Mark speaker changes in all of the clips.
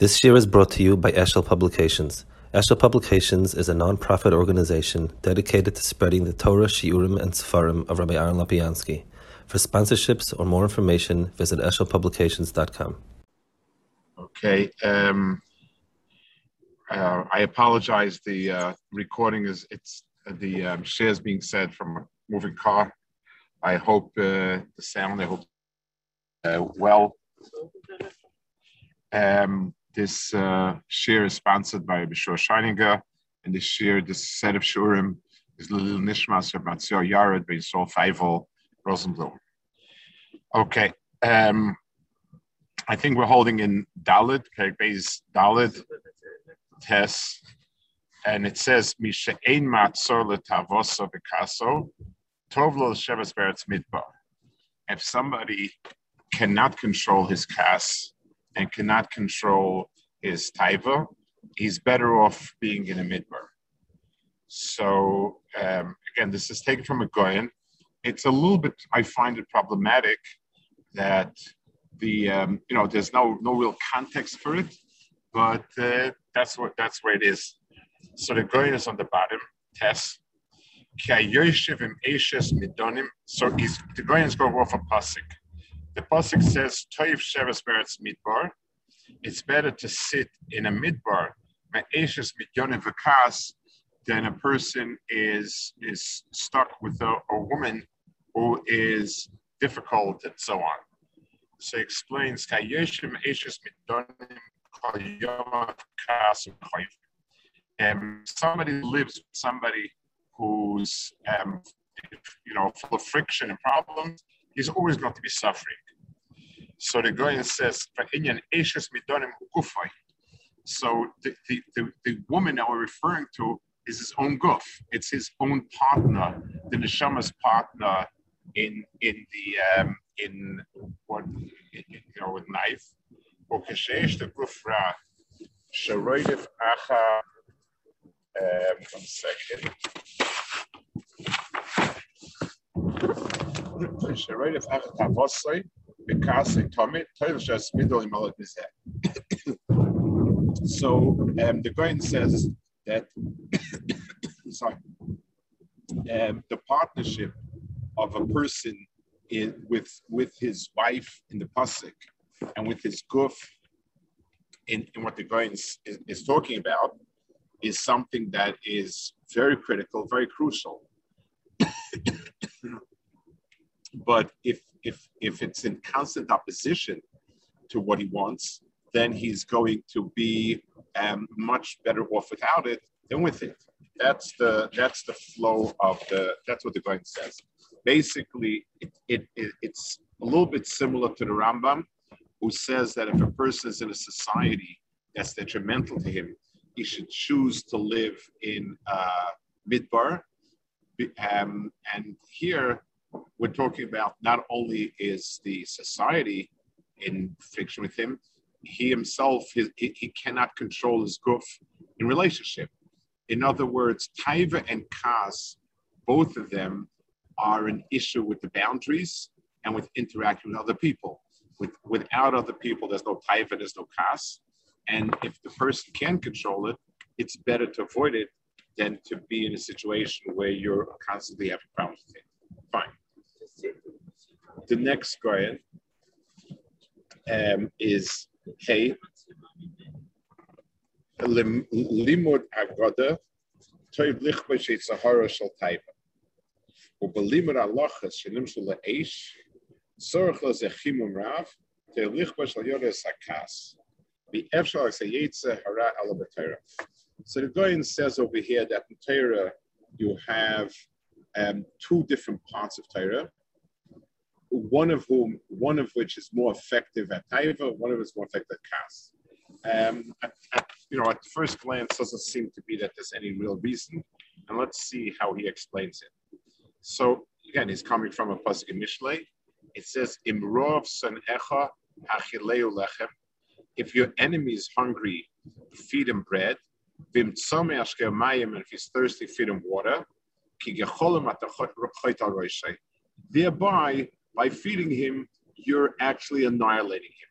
Speaker 1: This year is brought to you by Eshel Publications. Eshel Publications is a non-profit organization dedicated to spreading the Torah, Shiurim, and Sefarim of Rabbi Aaron Lopiansky. For sponsorships or more information, visit eshelpublications.com.
Speaker 2: Okay. Um, uh, I apologize. The uh, recording is it's uh, the um, shares being said from a moving car. I hope uh, the sound. I hope uh, well. Um, this uh, share is sponsored by Bishor Scheininger, and this share, this set of shurim, is Lil Nishmas of Matzio Yered by Sol Feivel Rosenblum. Okay, um, I think we're holding in Dalit, okay, base Dalit, Tess, and it says Misha Ein Matzor Letavoso Picasso, Tovlo Shevas Beretz Midbar. If somebody cannot control his kas, and cannot control his taiva, he's better off being in a midbar. So um, again, this is taken from a goyen. It's a little bit. I find it problematic that the um, you know there's no no real context for it, but uh, that's what that's where it is. So the goyen is on the bottom. Test. So he's, the goyen is going off a pasuk. The pasuk says, "Toiv sheves beretz midbar." It's better to sit in a midbar, than a person is is stuck with a, a woman who is difficult and so on. So he explains, um, somebody lives with somebody who's um, you know full of friction and problems, he's always going to be suffering. So the Goyen says, So the, the, the, the woman that we're referring to is his own guf. It's his own partner, the neshama's partner in in the um, in what you know with knife. Okeshesh the gufra sharoidif acha. Um, one second. Sharoidif acha tavosoi so um, the Goyen says that sorry, um, the partnership of a person in, with with his wife in the pasuk and with his goof in, in what the Goyen is, is talking about is something that is very critical, very crucial. but if if if it's in constant opposition to what he wants, then he's going to be um, much better off without it than with it. That's the that's the flow of the that's what the Goyen says. Basically, it, it, it, it's a little bit similar to the Rambam, who says that if a person is in a society that's detrimental to him, he should choose to live in uh, midbar. Um, and here, we're talking about not only is the society in fiction with him, he himself, he, he cannot control his guf in relationship. In other words, taiva and kas, both of them are an issue with the boundaries and with interacting with other people. With, without other people, there's no taiva, there's no kas. And if the person can control it, it's better to avoid it than to be in a situation where you're constantly having problems with it. Fine the next Goyen um, is Hey Limud Agoda Toiv Lichba Sheit Sahara Shal Taiva ובלימוד הלוחס שנמשו לאש, צורך לזה חימום רב, תליכבה של יורס הכעס, ואפשר לסייצה הרע על הבתרה. So the Goyen says over here that in Torah you have um, two different parts of Torah one of whom, one of which is more effective at taiva, one of is more effective at kas. Um, at, at, you know, at first glance, doesn't seem to be that there's any real reason, and let's see how he explains it. So again, he's coming from a pasuk in Mishlei. It says, "Imrov son echa hachileu lechem." If your enemy is hungry, feed him bread. Vim mayim, and if he's thirsty, feed him water. Thereby, by feeding him, you're actually annihilating him.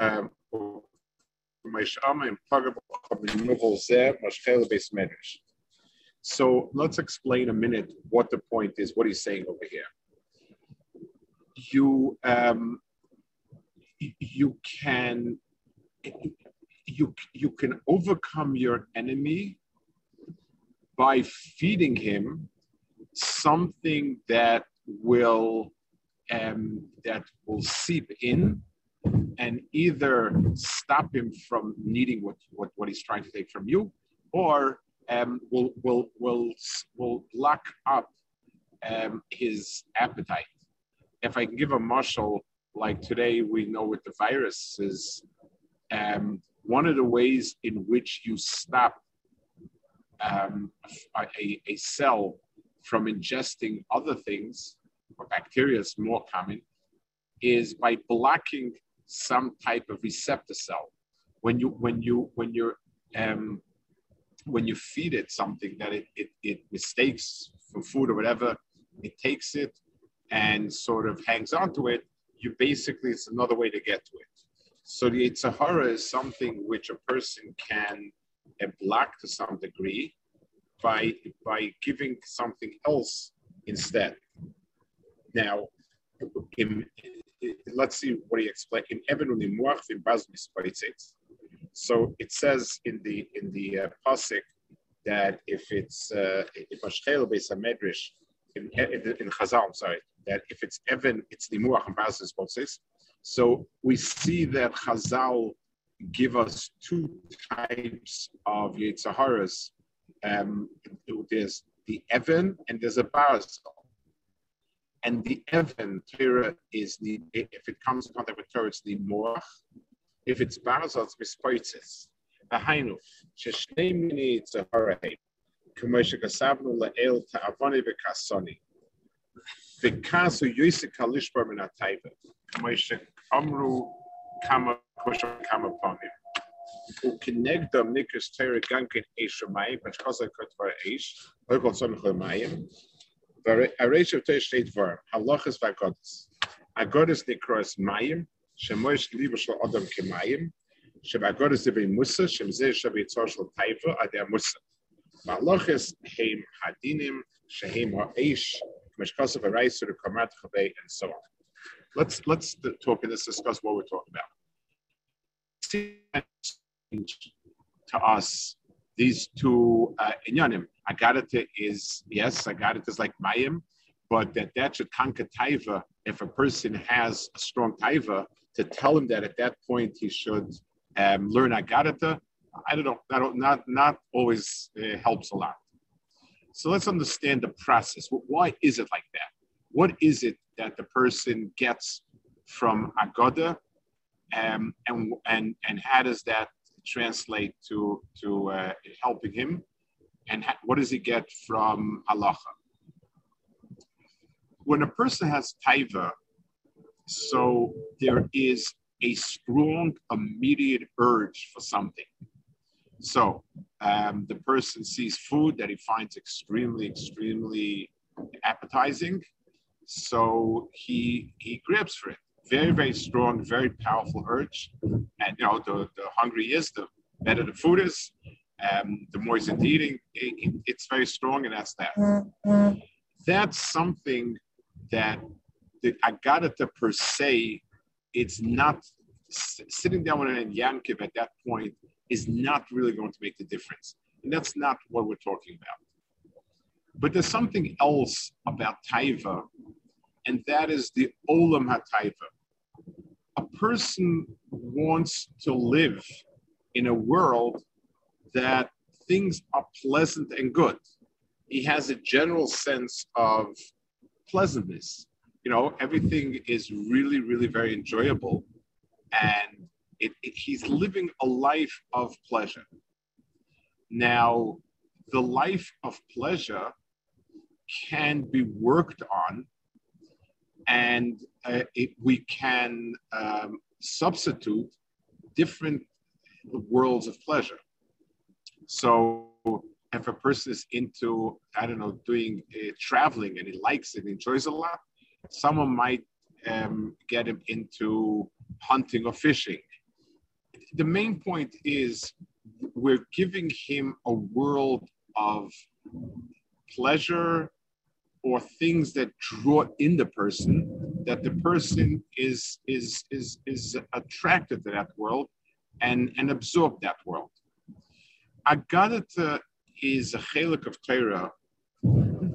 Speaker 2: Um, so let's explain a minute what the point is, what he's saying over here. You um, you can you you can overcome your enemy by feeding him something that will um, that will seep in and either stop him from needing what, what, what he's trying to take from you, or um, will will will will lock up um, his appetite. If I can give a muscle, like today, we know with the virus is um, one of the ways in which you stop um, a, a cell from ingesting other things, or bacteria is more common, is by blocking some type of receptor cell. When you when you when you're um, when you feed it something that it, it, it mistakes for food or whatever, it takes it and sort of hangs on to it. You basically it's another way to get to it. So the Sahara is something which a person can uh, block to some degree by by giving something else instead. Now, in, let's see what he explained in Evan in So it says in the in the uh, pasuk that if it's uh, if a base a medrash in, in Chazal, I'm sorry, that if it's Evan, it's the Muach and Bazis So we see that Chazal give us two types of Yetzaharas. Um, there's the Evan and there's a Barzal. And the Evan Torah is the, if it comes in contact with Torah, it's the Moach. If it's Barzal, it's Mispoitzis. Ahainu, Sheshnei Mini Tzaharahe, Kumosha Kasabnu La'el Ta'avani V'Kasoni. V'Kasu Yosef Kalishbar Min HaTaiva. Kumosha Amru Kama Kosha Kama Ponim. וכנגדם ניקרס תרא גם כן אש ומים, פשחוסה כתבר אש, לא כל סומך למים, והריש of תרא שתי דברים, הלוכס והגודס. הגודס נקרס מים, שמויש ליבו של אדם כמים, שבהגודס זה במוסה, שמזה שווה יצור של טייבה עד המוסה. והלוכס הם הדינים שהם האש, כמו שכוסף הרייסו לקומת חבי and so on. Let's, let's talk and let's discuss what we're talking about to us these two uh. Agadata is, yes, Agadata is like Mayim, but that that should conquer taiva if a person has a strong taiva to tell him that at that point he should um, learn Agadata. I don't know, that not, not always uh, helps a lot. So let's understand the process. Why is it like that? What is it that the person gets from Agoda, um, and, and, and how does that translate to, to uh, helping him? And ha- what does he get from halacha? When a person has taiva, so there is a strong immediate urge for something. So um, the person sees food that he finds extremely, extremely appetizing. So he he grabs for it very, very strong, very powerful urge. And you know, the, the hungry is, the better the food is, um, the more he's eating. It, it, it's very strong, and that's that. That's something that the agadata per se, it's not sitting down with an yankiv at that point is not really going to make the difference. And that's not what we're talking about. But there's something else about taiva, and that is the olam hataiva a person wants to live in a world that things are pleasant and good. He has a general sense of pleasantness. You know, everything is really, really very enjoyable. And it, it, he's living a life of pleasure. Now, the life of pleasure can be worked on and uh, it, we can um, substitute different worlds of pleasure. So if a person is into, I don't know, doing uh, traveling and he likes it, enjoys it a lot, Someone might um, get him into hunting or fishing. The main point is we're giving him a world of pleasure or things that draw in the person that the person is is is is attracted to that world and and absorb that world. Agadata is a chelik of Torah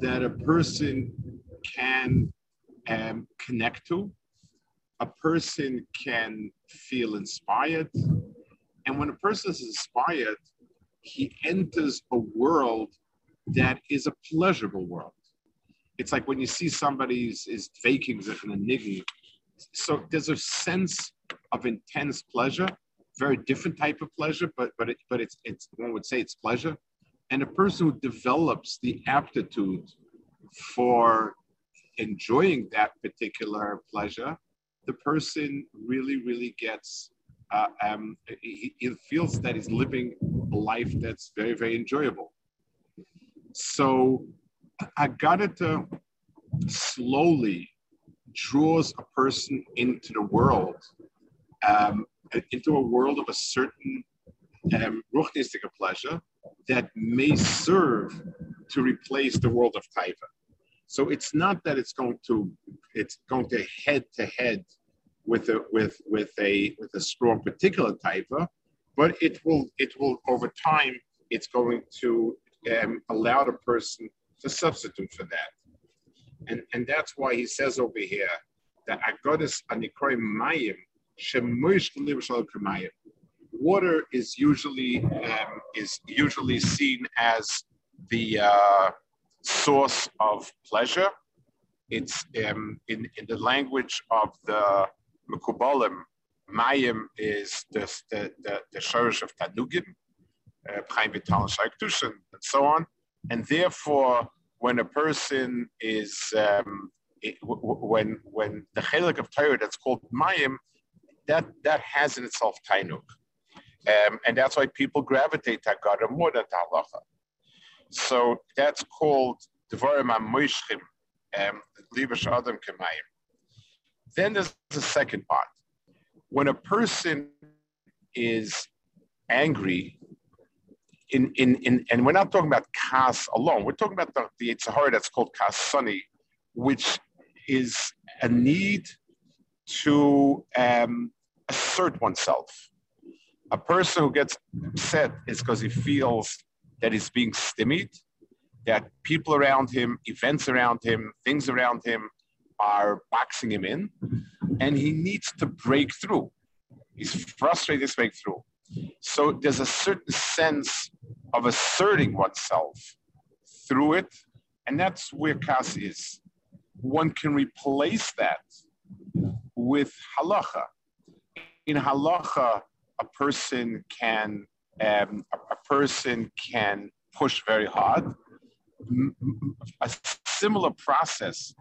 Speaker 2: that a person can um, connect to a person can feel inspired and when a person is inspired he enters a world that is a pleasurable world it's like when you see somebody is, faking in a niggy. So there's a sense of intense pleasure, very different type of pleasure, but but it, but it's it's one would say it's pleasure, and a person who develops the aptitude for enjoying that particular pleasure, the person really really gets. Uh, um, he, he feels that he's living a life that's very very enjoyable. So Agadata slowly draws a person into the world, um, into a world of a certain um, pleasure that may serve to replace the world of taiva. So it's not that it's going to it's going to head to head with a with with a with a strong particular taiva, but it will it will over time it's going to um, allow the person to substitute for that. And, and that's why he says over here that Agodis Anikroim Mayim Water is usually um, is usually seen as the uh, source of pleasure. It's um, in, in the language of the Mekubalim, Mayim is the, the, the, the of Tanugim, uh, and so on. And therefore, when a person is um, it, when when the chelik of Torah that's called mayim, that that has in itself tainuk, um, and that's why people gravitate to Agada more than to halacha. So that's called devarim amoishchim, um, libash adam kemayim. Then there's the second part. When a person is angry in, in, in, and we're not talking about kas alone. We're talking about the, the Yitzhahara that's called sunny, which is a need to um, assert oneself. A person who gets upset is because he feels that he's being stymied, that people around him, events around him, things around him are boxing him in, and he needs to break through. He's frustrated to break through. So there's a certain sense of asserting oneself through it, and that's where kas is. One can replace that with halacha. In halacha, a person can um, a, person can push very hard. A similar process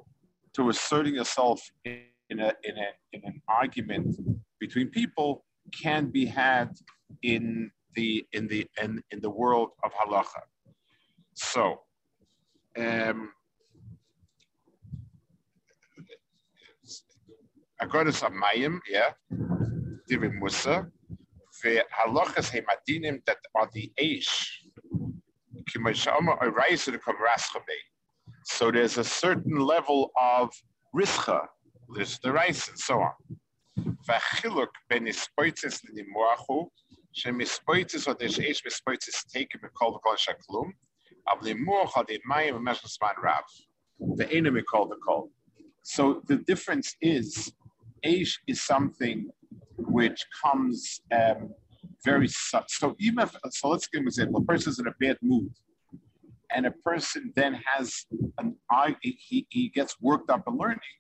Speaker 2: to asserting yourself in, a, in, a, in an argument between people can be had in the in the in, in the world of halacha. So, um, Agodas Amayim, yeah, Divin Musa, the halachas hemadinim that are the eish, so there's a certain level of rischa, there's the rice and so on. והחילוק בין הספויצס לנימוחו שמספויצס עוד יש איש מספויצס תקן מכל וכל שכלום, אבל לימוח על ידי מים במשך זמן רב, ואינו מכל וכל. So the difference is, Aish is something which comes um, very so, so even if so let's give an example a person is in a bad mood and a person then has an he, he gets worked up in learning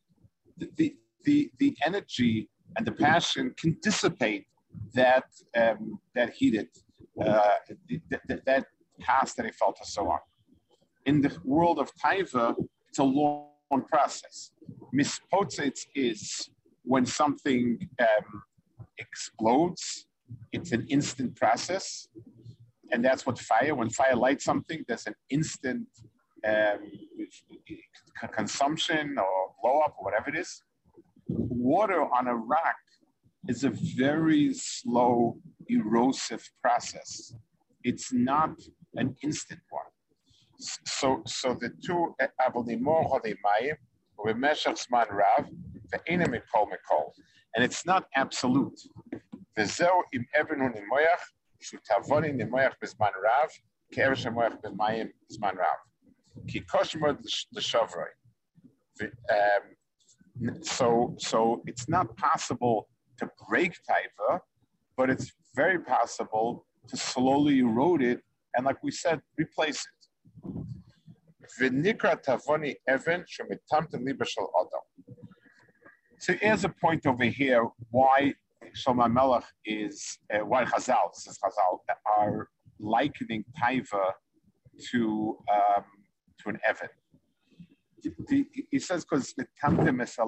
Speaker 2: the, the the energy and the passion can dissipate that um, that heated uh, that, that past that he felt and so on. In the world of taiva, it's a long process. Mispotzitz is when something um, explodes. It's an instant process, and that's what fire. When fire lights something, there's an instant um, consumption or blow up or whatever it is. Water on a rock is a very slow erosive process. It's not an instant one. So, so the two and it's not absolute. The Zo im Evenun Moyak should Tavori Nemoyak Bisman Rav, Kev Shemoy Mayim Isman Rav. Kikoshmo the Chau. Um so, so it's not possible to break taiva, but it's very possible to slowly erode it and, like we said, replace it. So here's a point over here why Shlomo Melech is, uh, why Chazal, says Chazal, are likening Taiva to, um, to an Evan. he says because the Tamtim is a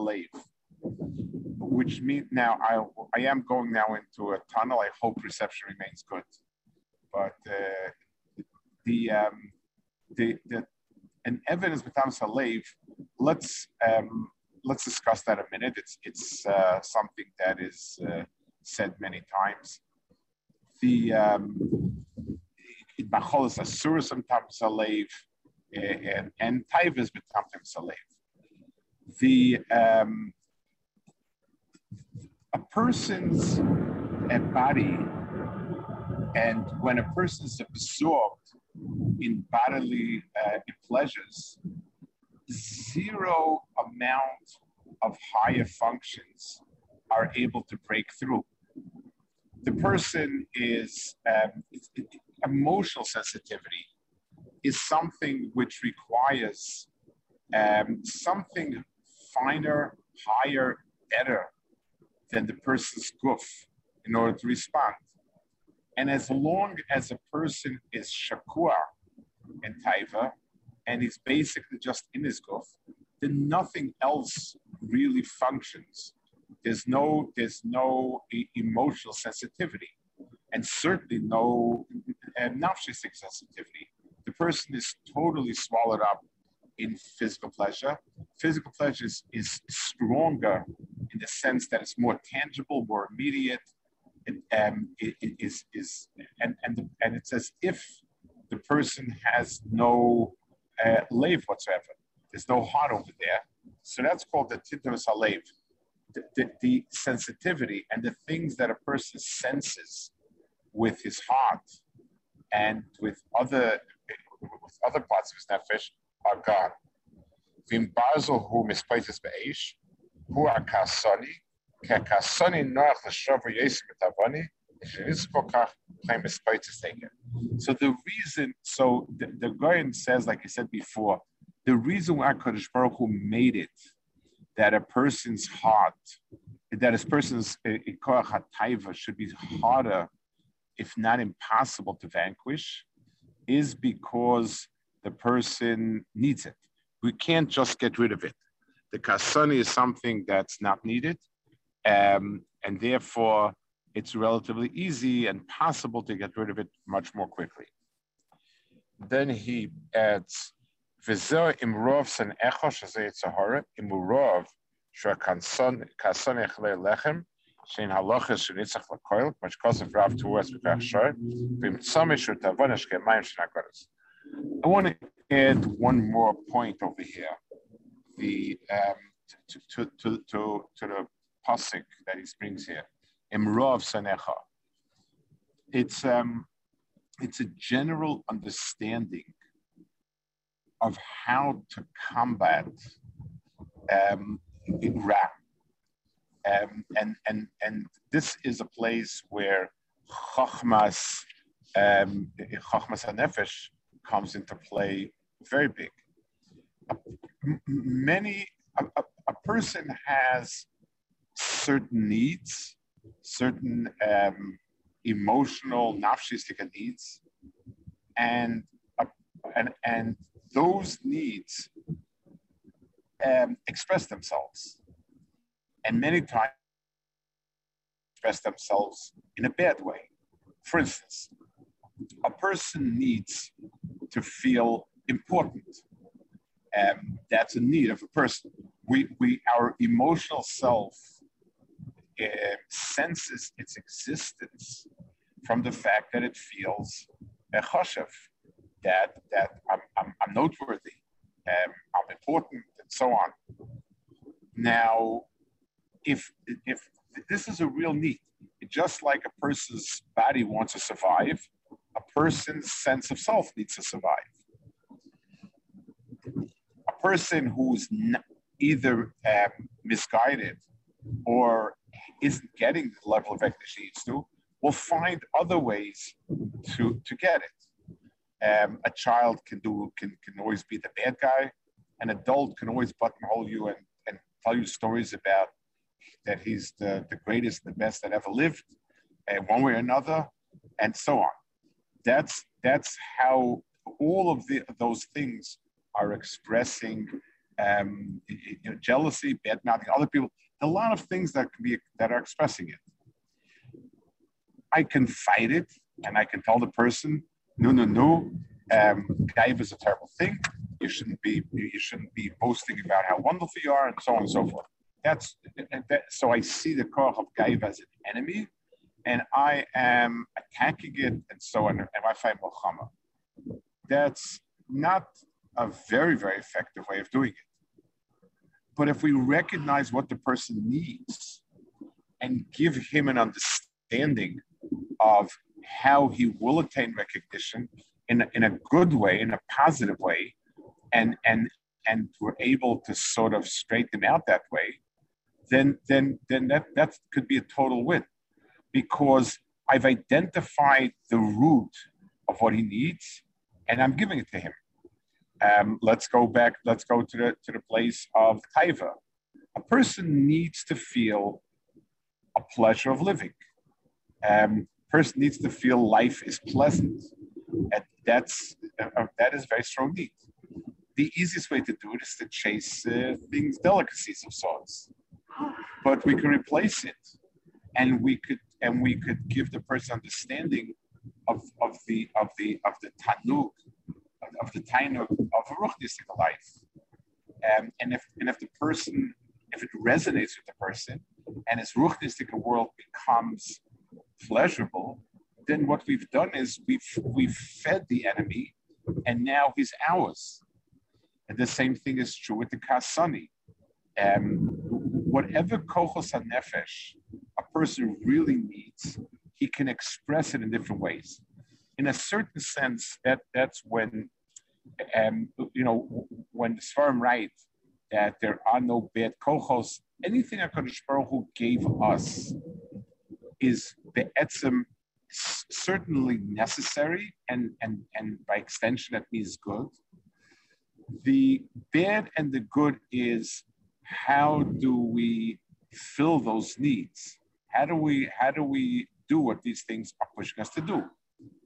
Speaker 2: which means now I, I am going now into a tunnel. I hope reception remains good. But uh, the, um, the, the, an evidence a lave. Let's, um, let's discuss that a minute. It's, it's uh, something that is uh, said many times. The, um, Bachol is Asura sometimes a lave, and, and Taiva is sometimes a lave. The, um, a person's body, and when a person is absorbed in bodily uh, pleasures, zero amount of higher functions are able to break through. The person is um, emotional sensitivity is something which requires um, something finer, higher, better than the person's goof in order to respond. And as long as a person is shakua and taiva, and he's basically just in his goof, then nothing else really functions. There's no, there's no emotional sensitivity, and certainly no uh, sensitivity. The person is totally swallowed up in physical pleasure. Physical pleasure is, is stronger in the sense that it's more tangible, more immediate. It, um, it, it is, is and and the, and it's as if the person has no uh, lave whatsoever. There's no heart over there. So that's called the tintamus halev. The, the, the sensitivity and the things that a person senses with his heart and with other with other parts of his nefesh are gone. Vim basil hu misplaitis be'esh, hu akasani, ke akasani noach l'shover yesim etavani, so the reason, so the, the says, like I said before, the reason why Kodesh Baruch Hu made it that a person's heart, that a person's eh, eh, ikoach hataiva should be harder, if not impossible to vanquish, is because the person needs it. We can't just get rid of it. The kasani is something that's not needed, um, and therefore it's relatively easy and possible to get rid of it much more quickly. Then he adds, "V'zer imrov san echo shazei tzahara imurov shra kason echle lechem shein halachas shenitzach lakoil much cause of rav to us v'kach shor v'imtzamish utavonesh kemayim shenakoros." I want to add one more point over here. The um, to, to, to, to, to the pasuk that he brings here, Imrov Sanecha. It's um, it's a general understanding of how to combat um, Ra. Um, and and and this is a place where Chachmas um, Chachmas Hanefesh comes into play very big. Many, a, a, a person has certain needs, certain um, emotional, nafshistic needs, and, uh, and, and those needs um, express themselves. And many times express themselves in a bad way. For instance, a person needs to feel important. Um, that's a need of a person. We, we, our emotional self uh, senses its existence from the fact that it feels a choshev, that that I'm, I'm, I'm noteworthy, um, I'm important, and so on. Now, if if this is a real need, just like a person's body wants to survive, a person's sense of self needs to survive. A person who's either um, misguided or isn't getting the level of recognition he needs to, will find other ways to, to get it. Um, a child can do can, can always be the bad guy. An adult can always buttonhole you and, and tell you stories about that he's the, the greatest, the best that ever lived, uh, one way or another, and so on. That's that's how all of the, those things are expressing um, you know, jealousy, bad mouthing other people. A lot of things that can be that are expressing it. I can fight it, and I can tell the person, no, no, no, um, Gaiva is a terrible thing. You shouldn't be you shouldn't be boasting about how wonderful you are, and so on and so forth. That's that, so I see the Koch of Gaiva as an enemy, and I am attacking it, and so on. And I fight Muhammad. That's not a very very effective way of doing it. But if we recognize what the person needs and give him an understanding of how he will attain recognition in in a good way, in a positive way, and and and we're able to sort of straighten out that way, then then then that that could be a total win, because I've identified the root of what he needs, and I'm giving it to him. Um, let's go back. Let's go to the to the place of taiva. A person needs to feel a pleasure of living. Um, person needs to feel life is pleasant. And that's uh, that is very strong need. The easiest way to do it is to chase uh, things, delicacies of sorts. But we can replace it, and we could and we could give the person understanding of, of the of the of the tanuk of the tainuk of a ruchnistic life. Um, and if and if the person if it resonates with the person and his ruchnistic world becomes pleasurable, then what we've done is we've we've fed the enemy, and now he's ours. And the same thing is true with the kasani. Um, whatever kochos nefesh person really needs, he can express it in different ways. In a certain sense, that that's when, um, you know, when the Svarim write that there are no bad kochos, anything Hakadosh Baruch Hu gave us is the be'etzem certainly necessary and, and, and by extension that means good. The bad and the good is how do we fill those needs? How do we how do we do what these things are pushing us to do?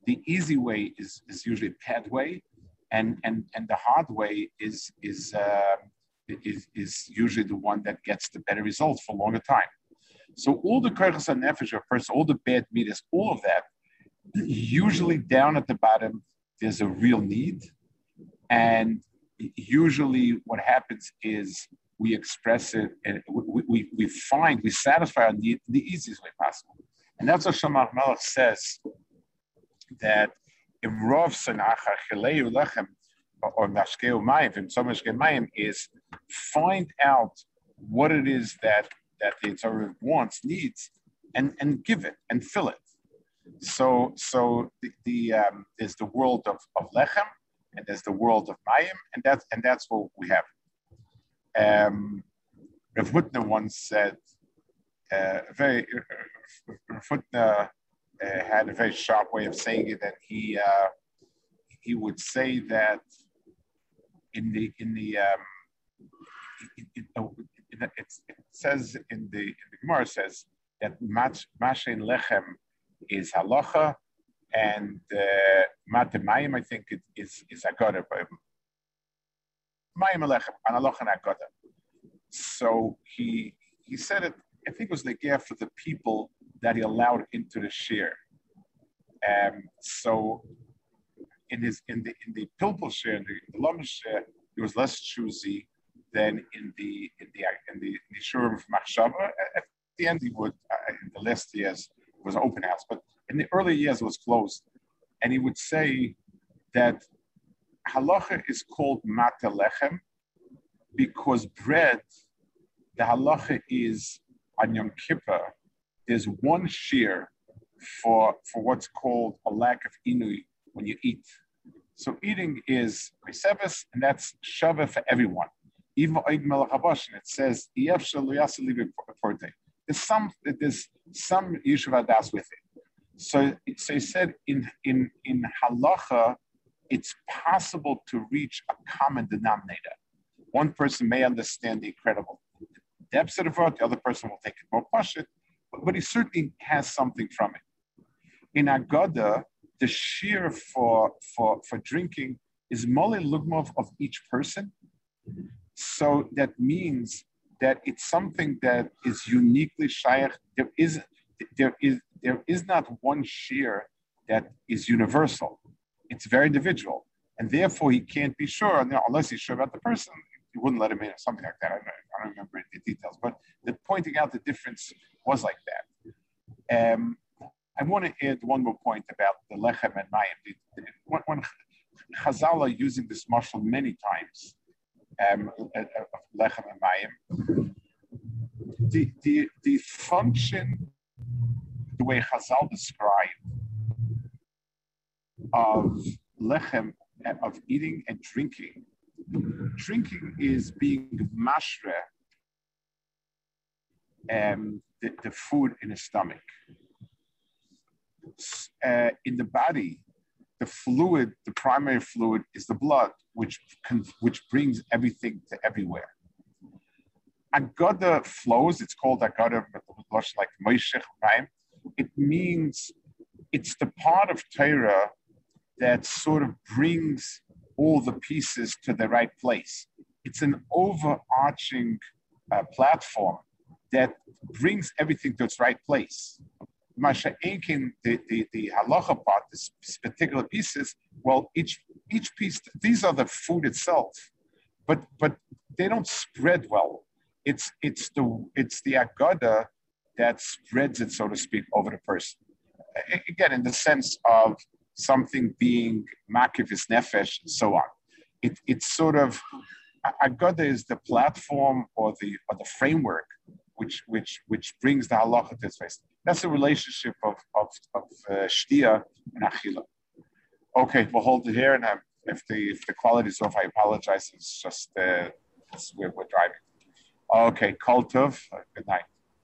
Speaker 2: The easy way is, is usually a bad way, and, and, and the hard way is is, uh, is is usually the one that gets the better results for longer time. So all the koichas and nefesh person, all the bad meters, all of that, usually down at the bottom, there's a real need. And usually what happens is we express it and we, we, we find, we satisfy our need the easiest way possible. And that's what Shomar Malach says that Imrov Sanacha Chileu Lechem or Nashkeu Mayim, Vim Mayim is find out what it is that that the Torah wants, needs, and, and give it and fill it. So, so the, the um, there's the world of, of lechem, and there's the world of mayim, and that's and that's what we have. Um, Rav Hutner once said, uh, very Rav Hutner uh, had a very sharp way of saying it, and he uh, he would say that in the in the um, in, in, it says in the, in the Gemara says that mashen lechem is halacha and uh, matemayim I think it is is a agoda. So he he said it. I think it was the gift for the people that he allowed into the share. Um, so in his in the in the pilpul share, in the, the share, he was less choosy than in the in the in the, in the Shurim of Machshava. At the end, he would uh, in the last years it was open house, but in the early years it was closed, and he would say that halacha is called matalechem because bread, the halacha is on Yom Kippur. There's one shear for for what's called a lack of inui when you eat. So eating is Krisevis, and that's Shava for everyone. Even it says, There's some there's some Yeshiva Das with it. So, so he said in in in halacha, it's possible to reach a common denominator. One person may understand the incredible depths of the word, the other person will take it more pashit, but, but he certainly has something from it. In Agada, the shear for for for drinking is mole lugmov of each person. So that means that it's something that is uniquely shaykh. There is there is there is not one shear that is universal. It's very individual, and therefore he can't be sure unless he's sure about the person. He wouldn't let him in or something like that. I don't, I don't remember the details, but the pointing out the difference was like that. Um, I want to add one more point about the lechem and mayim. When, when Chazal are using this marshal many times, um, lechem and mayim, the, the, the function, the way Chazal describe of lechem, of eating and drinking, drinking is being mashre um, the, the food in the stomach uh, in the body, the fluid, the primary fluid is the blood, which can, which brings everything to everywhere. Agada flows. It's called Agada, like Moishech It means it's the part of Torah that sort of brings all the pieces to the right place. It's an overarching uh, platform that brings everything to its right place. Masha the, the, the halacha part, this particular pieces, well, each each piece, these are the food itself, but but they don't spread well. It's it's the it's the agada that spreads it, so to speak, over the person. Again, in the sense of something being makif nefesh and so on. It, it's sort of agada is the platform or the or the framework which which which brings the halacha to its face. That's the relationship of, of, of uh, shtia and achila. Okay, we'll hold it here, and um, if the if the quality is off, I apologize. It's just uh, it's, we're, we're driving. Okay, Kultov. Uh, good night.